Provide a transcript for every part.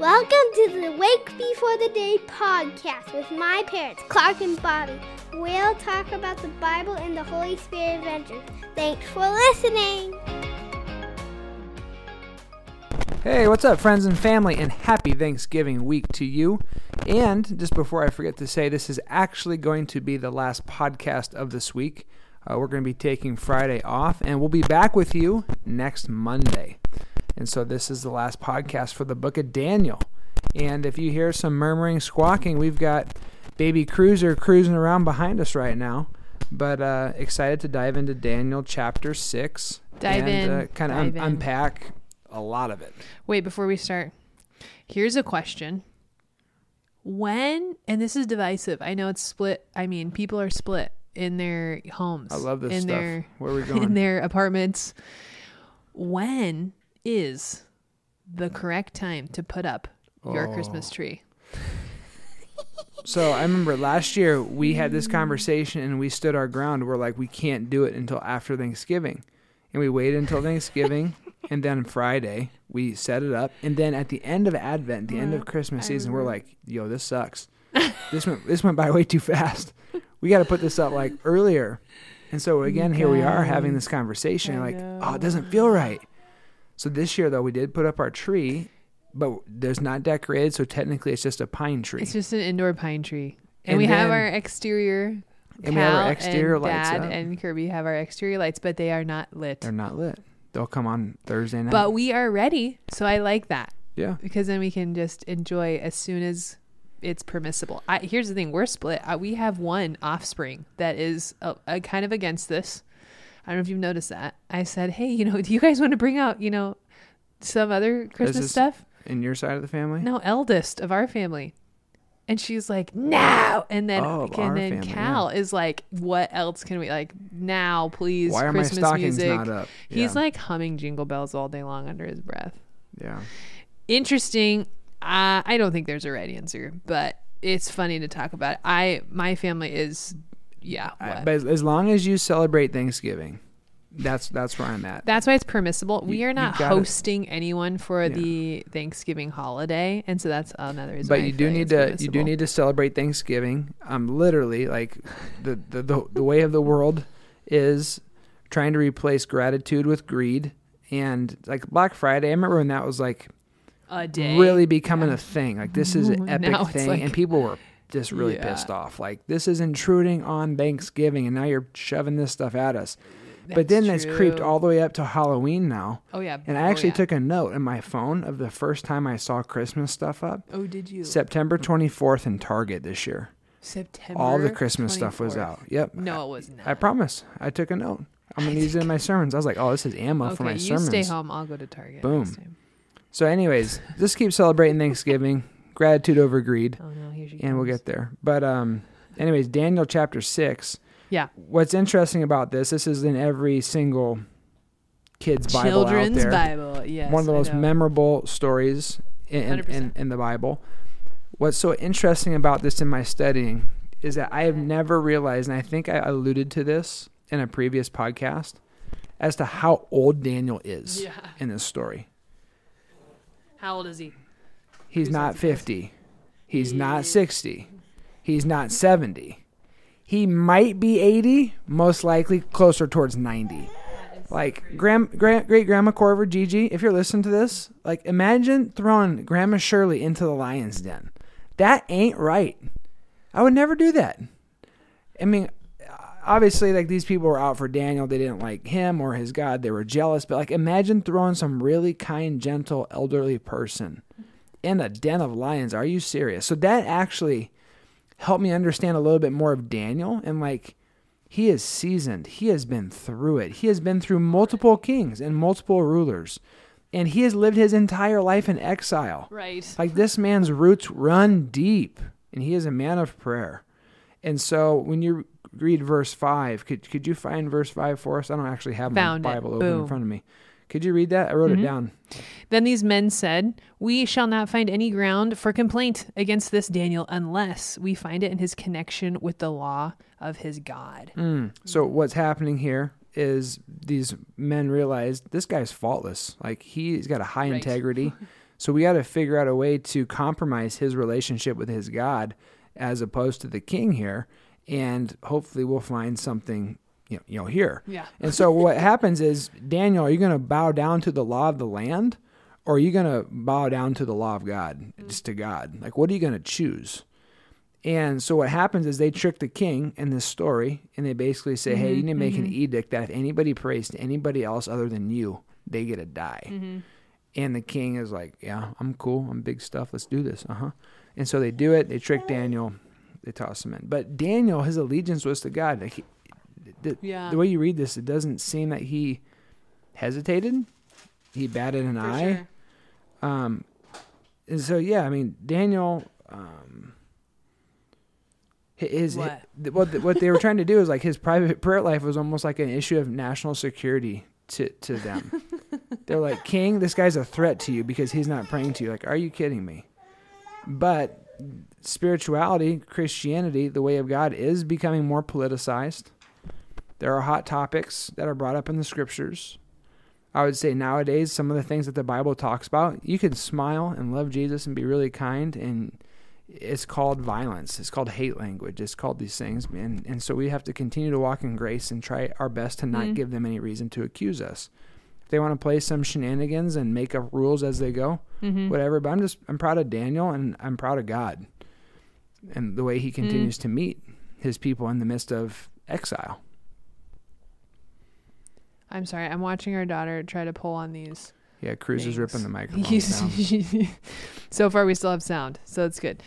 Welcome to the Wake Before the Day podcast with my parents, Clark and Bobbie. We'll talk about the Bible and the Holy Spirit adventures. Thanks for listening. Hey, what's up, friends and family, and happy Thanksgiving week to you. And just before I forget to say, this is actually going to be the last podcast of this week. Uh, we're going to be taking Friday off, and we'll be back with you next Monday. And so, this is the last podcast for the book of Daniel. And if you hear some murmuring, squawking, we've got baby Cruiser cruising around behind us right now. But uh, excited to dive into Daniel chapter 6. Dive and, in, Uh, kind of in. unpack a lot of it. Wait, before we start, here's a question. When, and this is divisive, I know it's split. I mean, people are split in their homes. I love this in stuff. Their, Where are we going? in their apartments. When is the correct time to put up your Oh. Christmas tree? So I remember last year we had this mm. conversation and we stood our ground. We're like, we can't do it until after Thanksgiving. And we waited until Thanksgiving and then Friday we set it up. And then at the end of Advent, the end of uh, Christmas I season, we're like, yo, this sucks. this went this went by way too fast. We gotta put this up like earlier. And so again, here we are having this conversation. I like, know. oh, it doesn't feel right. So this year though, we did put up our tree, but there's not decorated, so technically it's just a pine tree. It's just an indoor pine tree. And, And we have our exterior. And we have our exterior and lights Dad up. and Kirby have our exterior lights, but they are not lit. They're not lit. They'll come on Thursday night. But we are ready, so I like that. yeah. because then we can just enjoy as soon as it's permissible. I, here's the thing: we're split. Uh, we have one offspring that is uh uh kind of against this. I don't know if you've noticed that. I said, "Hey, you know, do you guys want to bring out, you know, some other Christmas stuff?" In your side of the family? No, eldest of our family. And she's like, no. And then, Oh, of and our then family, Cal is like, what else can we like now? Please, Why are Christmas my stockings music. not up? He's yeah. like humming jingle bells all day long under his breath yeah. interesting. Uh, I don't think there's a right answer, but it's funny to talk about. I my family is, yeah. Uh, I- but as, long as you celebrate Thanksgiving, that's that's where I'm at. That's why it's permissible. we are not gotta- hosting anyone for the Thanksgiving holiday, and so that's another reason. but I you feel do need to you do need to celebrate Thanksgiving. I'm literally like the, the the the way of the world is trying to replace gratitude with greed. And like Black Friday, I remember when that was like a day. really becoming a thing. Like this is an epic thing, like- and people were just really Yeah. pissed off. Like this is intruding on Thanksgiving, and now you're shoving this stuff at us. but then That's that's creeped all the way up to Halloween now. Oh yeah. And I Oh, actually yeah. took a note in my phone of the first time I saw Christmas stuff up. Oh, did you? September 24th in Target this year. September. All the Christmas stuff was out. Yep. No, it was not. I promise. I took a note. I'm going to use it in my sermons. I was like, oh, this is ammo okay, for my you sermons. stay home. I'll go to Target. Boom. Next time. So, anyways, just keep celebrating Thanksgiving. Gratitude over greed. Oh no, here she and we'll get there. But um, anyways, Daniel chapter six. Yeah. What's interesting about this? This is in every single kid's Bible Children's out there. Bible. Yes. One of the most memorable stories in, in, in, 100%. in the Bible. What's so interesting about this in my studying is that I have never realized, and I think I alluded to this in a previous podcast, as to how old Daniel is Yeah. in this story. How old is he? He's Who's not that supposed- 50. He's not 60. He's not 70. He might be 80, most likely closer towards 90. Like grand, grand, great grandma Korver Gigi, if you're listening to this, like imagine throwing Grandma Shirley into the lion's den. That ain't right. I would never do that. I mean, obviously, like these people were out for Daniel. They didn't like him or his God. They were jealous. But like, imagine throwing some really kind, gentle, elderly person in a den of lions. Are you serious? So that actually helped me understand a little bit more of Daniel and like he is seasoned. He has been through it. He has been through multiple kings and multiple rulers. And he has lived his entire life in exile. Right. Like this man's roots run deep, and he is a man of prayer. And so when you read verse five, could could you find verse five for us? I don't actually have Found my Bible open in front of me. Could you read that? I wrote Mhm. it down. Then these men said, We shall not find any ground for complaint against this Daniel unless we find it in his connection with the law of his God. Mm. So what's happening here is these men realize this guy's faultless. Like he's got a high Right. integrity. So we got to figure out a way to compromise his relationship with his God as opposed to the king here. And hopefully we'll find something, you know, you know here. Yeah. And so what happens is, Daniel, are you going to bow down to the law of the land or are you going to bow down to the law of God, mm. just to God? Like, what are you going to choose? And so what happens is they trick the king in this story and they basically say, hey, you need to make an mm-hmm. edict that if anybody prays to anybody else other than you, they get to die. Mm-hmm. And the king is like, yeah, I'm cool. I'm big stuff. Let's do this. Uh huh. And so they do it. They trick Daniel. They toss him in. But Daniel, his allegiance was to God. Like he, the, Yeah. the way you read this, it doesn't seem that he hesitated. He batted an For eye. sure. Um, and so yeah, I mean Daniel. Um, his What? what what, what they were trying to do is like his private prayer life was almost like an issue of national security to to them. They're like, King, this guy's a threat to you because he's not praying to you. Like, are you kidding me? But spirituality, Christianity, the way of God is becoming more politicized. There are hot topics that are brought up in the scriptures. I would say nowadays, some of the things that the Bible talks about, you can smile and love Jesus and be really kind, and it's called violence. It's called hate language. It's called these things, man. And so we have to continue to walk in grace and try our best to not Mhm. give them any reason to accuse us. If they want to play some shenanigans and make up rules as they go, Mhm. whatever. But I'm just I'm proud of Daniel and I'm proud of God and the way he continues to meet his people in the midst of exile. I'm sorry. I'm watching our daughter try to pull on these. Yeah, Cruz is ripping the microphone so far, we still have sound, so it's good.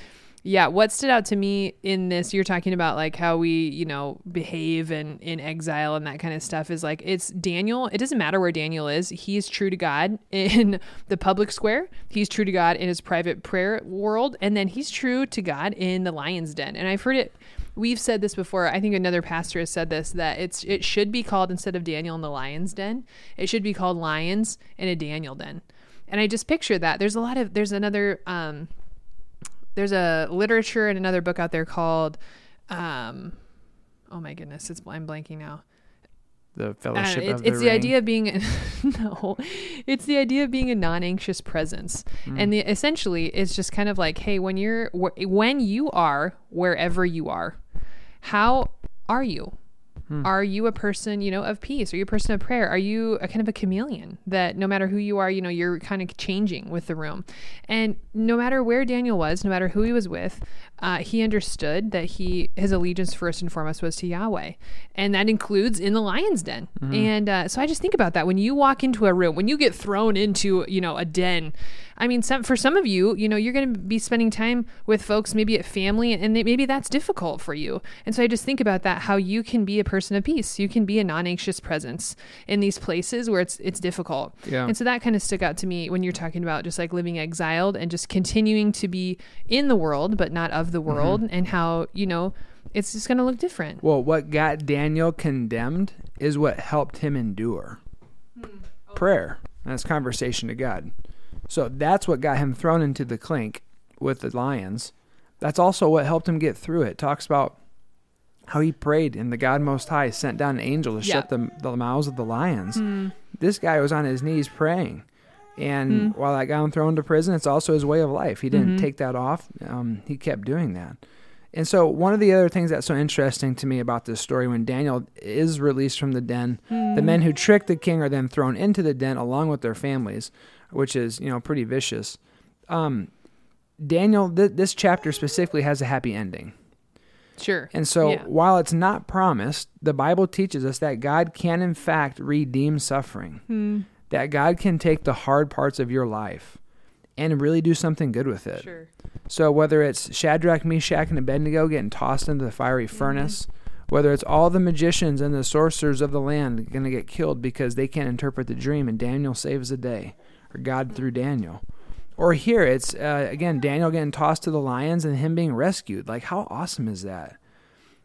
Yeah, what stood out to me in this, you're talking about like how we, you know, behave and in exile and that kind of stuff is like it's Daniel. It doesn't matter where Daniel is. He's true to God in the public square. He's true to God in his private prayer world, and then he's true to God in the lion's den. And I've heard it. We've said this before. I think another pastor has said this that it's it should be called instead of Daniel in the lion's den, it should be called lions in a Daniel den. And I just picture that. There's a lot of there's another um there's a literature and another book out there called um oh my goodness, it's I'm blanking now. The don't fellowship know, Uh, it's, the, idea of being no it's the idea of being a non-anxious presence Mm. and the essentially it's just kind of like hey when you're wh- when you are wherever you are how are you? Hmm. are you a person you know of peace? Are you a person of prayer? Are you a kind of a chameleon that no matter who you are you know you're kind of changing with the room? And no matter where daniel was no matter who he was with uh, he understood that he his allegiance first and foremost was to yahweh. And that includes in the lion's den. And uh, so i just think about that. When you walk into a room when you get thrown into you know a den i mean some for some of you you know you're going to be spending time with folks maybe at family and they, maybe that's difficult for you. And so i just think about that how you can be a person of peace. You can be a non-anxious presence in these places where it's it's difficult. Yeah. and so that kind of stuck out to me when you're talking about just like living exiled and just continuing to be in the world but not of the mm-hmm. world and how you know it's just going to look different Well, what got Daniel condemned is what helped him endure. Hmm. Prayer. That's conversation to God. So that's what got him thrown into the clink with the lions. That's also what helped him get through it. Talks about how he prayed and the God Most High sent down an angel to Yeah. shut the, the mouths of the lions. Hmm. This guy was on his knees praying. And while that got him thrown to prison, it's also his way of life. He didn't take that off. Um, he kept doing that. And so, one of the other things that's so interesting to me about this story when Daniel is released from the den, the men who tricked the king are then thrown into the den along with their families, which is, you know, pretty vicious. Um, Daniel, th- this chapter specifically has a happy ending. sure And so, Yeah. while it's not promised, the Bible teaches us that God can, in fact, redeem suffering. Hmm. That God can take the hard parts of your life and really do something good with it. sure So whether it's Shadrach, Meshach, and Abednego getting tossed into the fiery Mm-hmm. furnace, whether it's all the magicians and the sorcerers of the land going to get killed because they can't interpret the dream and Daniel saves the day, or God through Daniel. Or here it's uh, again Daniel getting tossed to the lions and him being rescued. Like how awesome is that?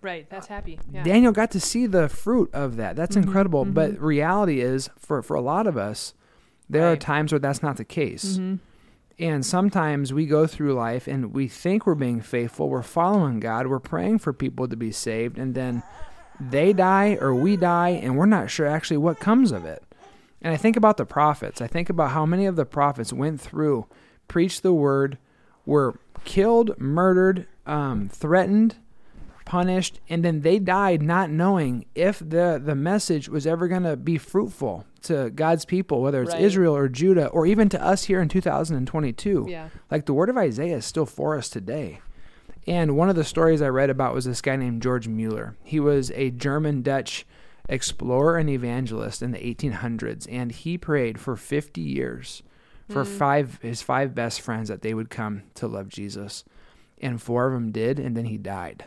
Right that's happy yeah Daniel got to see the fruit of that. That's Mhm, incredible. mhm. But reality is, for for a lot of us, there are times where that's not the case. Mhm. And sometimes we go through life and we think we're being faithful, we're following God, we're praying for people to be saved, and then they die or we die, and we're not sure actually what comes of it. And I think about the prophets. I think about how many of the prophets went through preached the word, were killed, murdered, um, threatened, punished, and then they died not knowing if the, the message was ever going to be fruitful to God's people, whether it's Right. Israel or Judah, or even to us here in 2022. Yeah. Like the word of Isaiah is still for us today. And one of the stories I read about was this guy named George Mueller. He was a German Dutch explorer and evangelist in the 1800s, and he prayed for 50 years for mm. five his five best friends that they would come to love Jesus, and four of them did, and then he died.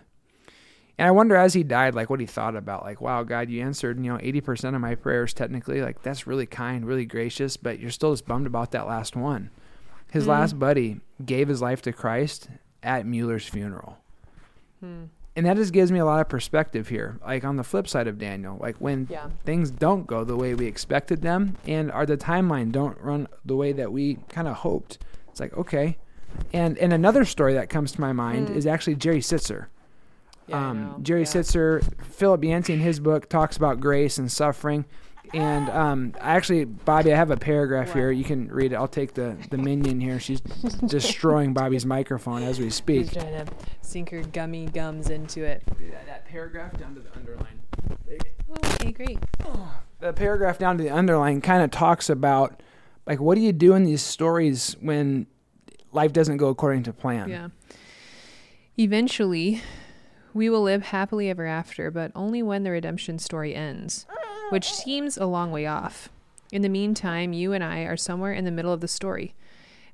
And I wonder as he died, like what he thought about, like, wow, God, you answered, you know, 80% of my prayers technically. Like, that's really kind, really gracious, but you're still just bummed about that last one. His hmm. last buddy gave his life to Christ at Mueller's funeral. Hmm. And that just gives me a lot of perspective here. Like on the flip side of Daniel, like when Yeah. things don't go the way we expected them and are the timeline don't run the way that we kind of hoped. It's like, okay. And and another story that comes to my mind hmm. is actually Jerry Sittser. Yeah, um. Jerry Yeah. Sittser, Philip Yancey in his book talks about grace and suffering. And um, actually, Bobbie, I have a paragraph here. You can read it. I'll take the, the minion here. She's destroying Bobbie's microphone as we speak. She's trying to sink her gummy gums into it. That, that paragraph down to the underline. Okay, great. The paragraph down to the underline kind of talks about like what do you do in these stories when life doesn't go according to plan? Yeah. Eventually, we will live happily ever after, but only when the redemption story ends, which seems a long way off. In the meantime, you and I are somewhere in the middle of the story,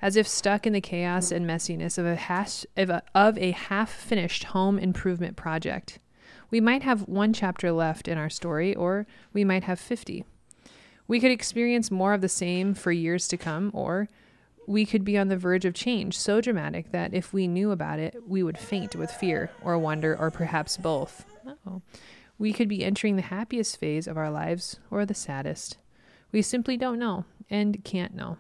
as if stuck in the chaos and messiness of a, of a, of a half finished home improvement project. We might have one chapter left in our story, or we might have 50. We could experience more of the same for years to come, or we could be on the verge of change so dramatic that if we knew about it, we would faint with fear or wonder or perhaps both. Uh-oh. We could be entering the happiest phase of our lives or the saddest. We simply don't know and can't know.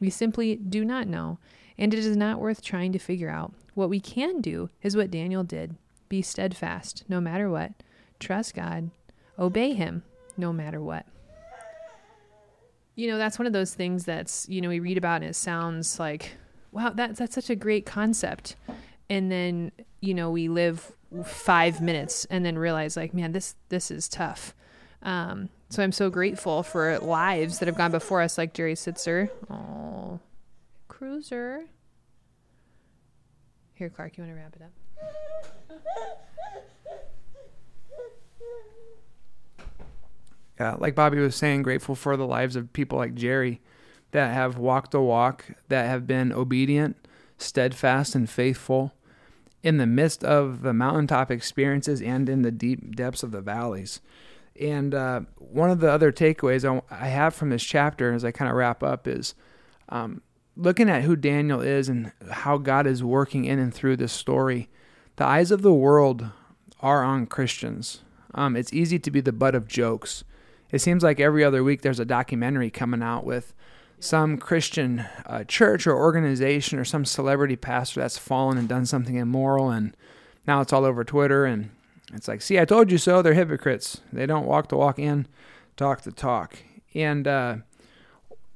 We simply do not know, and it is not worth trying to figure out. What we can do is what Daniel did be steadfast no matter what, trust God, obey Him no matter what you know that's one of those things that's you know we read about and it sounds like wow that, that's such a great concept. And then you know we live five minutes and then realize like man this this is tough. Um, so i'm so grateful for lives that have gone before us like jerry sittser. Oh cruiser. Here clark you want to wrap it up Yeah, like Bobbie was saying, grateful for the lives of people like Jerry that have walked the walk, that have been obedient, steadfast, and faithful in the midst of the mountaintop experiences and in the deep depths of the valleys. And uh, one of the other takeaways I I have from this chapter as I kind of wrap up is um, looking at who Daniel is and how God is working in and through this story. The eyes of the world are on Christians. Um, it's easy to be the butt of jokes. It seems like every other week there's a documentary coming out with some Christian uh, church or organization or some celebrity pastor that's fallen and done something immoral, and now it's all over Twitter. And it's like, see, I told you so. They're hypocrites. They don't walk the walk and talk the talk. And uh,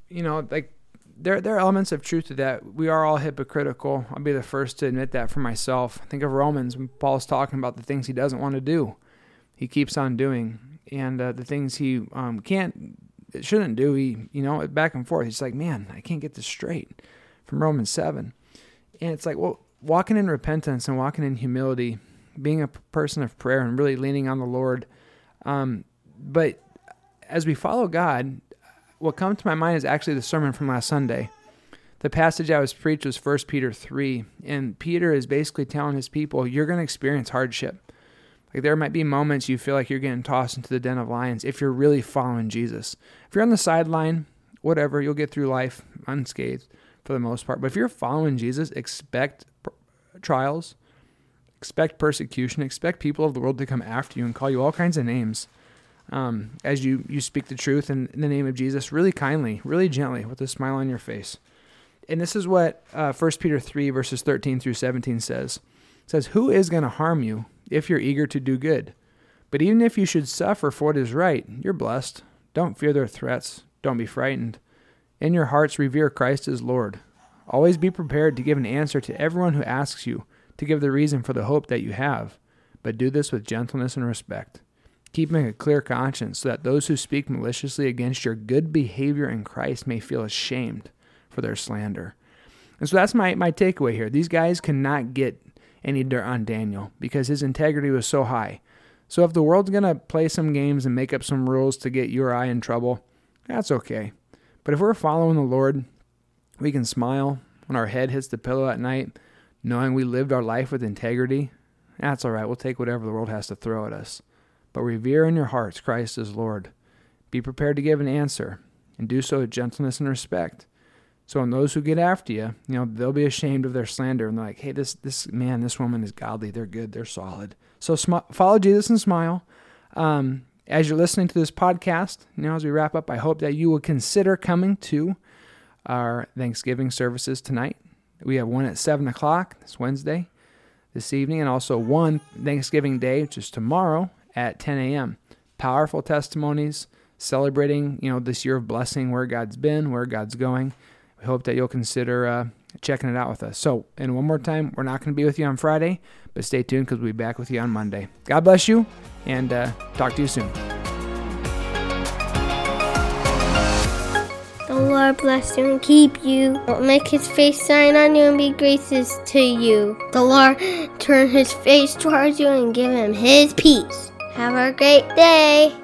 you know, like there there are elements of truth to that. We are all hypocritical. I'll be the first to admit that for myself. Think of Romans when Paul's talking about the things he doesn't want to do. He keeps on doing, and uh, the things he um, can't, shouldn't do. He, you know, back and forth. He's like, man, I can't get this straight. From Romans seven, and it's like, well, walking in repentance and walking in humility, being a person of prayer and really leaning on the Lord. Um, but as we follow God, what comes to my mind is actually the sermon from last Sunday. The passage I was preached was 1 Peter 3, and Peter is basically telling his people, you're going to experience hardship. Like there might be moments you feel like you're getting tossed into the den of lions if you're really following Jesus. If you're on the sideline, whatever, you'll get through life unscathed for the most part. But if you're following Jesus, expect trials, expect persecution, expect people of the world to come after you and call you all kinds of names um, as you, you speak the truth in, in the name of Jesus, really kindly, really gently, with a smile on your face. And this is what uh, 1 Peter 3, verses 13 through 17 says. It says, Who is going to harm you if you're eager to do good? But even if you should suffer for what is right, you're blessed. Don't fear their threats. Don't be frightened. In your hearts, revere Christ as Lord. Always be prepared to give an answer to everyone who asks you, to give the reason for the hope that you have, but do this with gentleness and respect. Keeping a clear conscience so that those who speak maliciously against your good behavior in Christ may feel ashamed for their slander. And so that's my, my takeaway here. These guys cannot get any dirt on Daniel because his integrity was so high. So if the world's going to play some games and make up some rules to get you or I in trouble, that's okay. But if we're following the Lord, we can smile when our head hits the pillow at night, knowing we lived our life with integrity. That's all right. We'll take whatever the world has to throw at us. But revere in your hearts Christ as Lord. Be prepared to give an answer, and do so with gentleness and respect. So when those who get after you, you know, they'll be ashamed of their slander and they're like, hey, this this man, this woman is godly. They're good. They're solid. So sm- follow Jesus and smile. Um, as you're listening to this podcast, you know, as we wrap up, I hope that you will consider coming to our Thanksgiving services tonight. We have one at 7 o'clock this Wednesday, this evening, and also one Thanksgiving Day, which is tomorrow at 10 a.m. Powerful testimonies celebrating, you know, this year of blessing, where God's been, where God's going. Hope that you'll consider uh, checking it out with us. So, and one more time, we're not going to be with you on Friday, but stay tuned because we'll be back with you on Monday. God bless you, and uh, talk to you soon. The Lord bless you and keep you. Don't make his face shine on you and be gracious to you. The Lord turn his face towards you and give him his peace. Have a great day.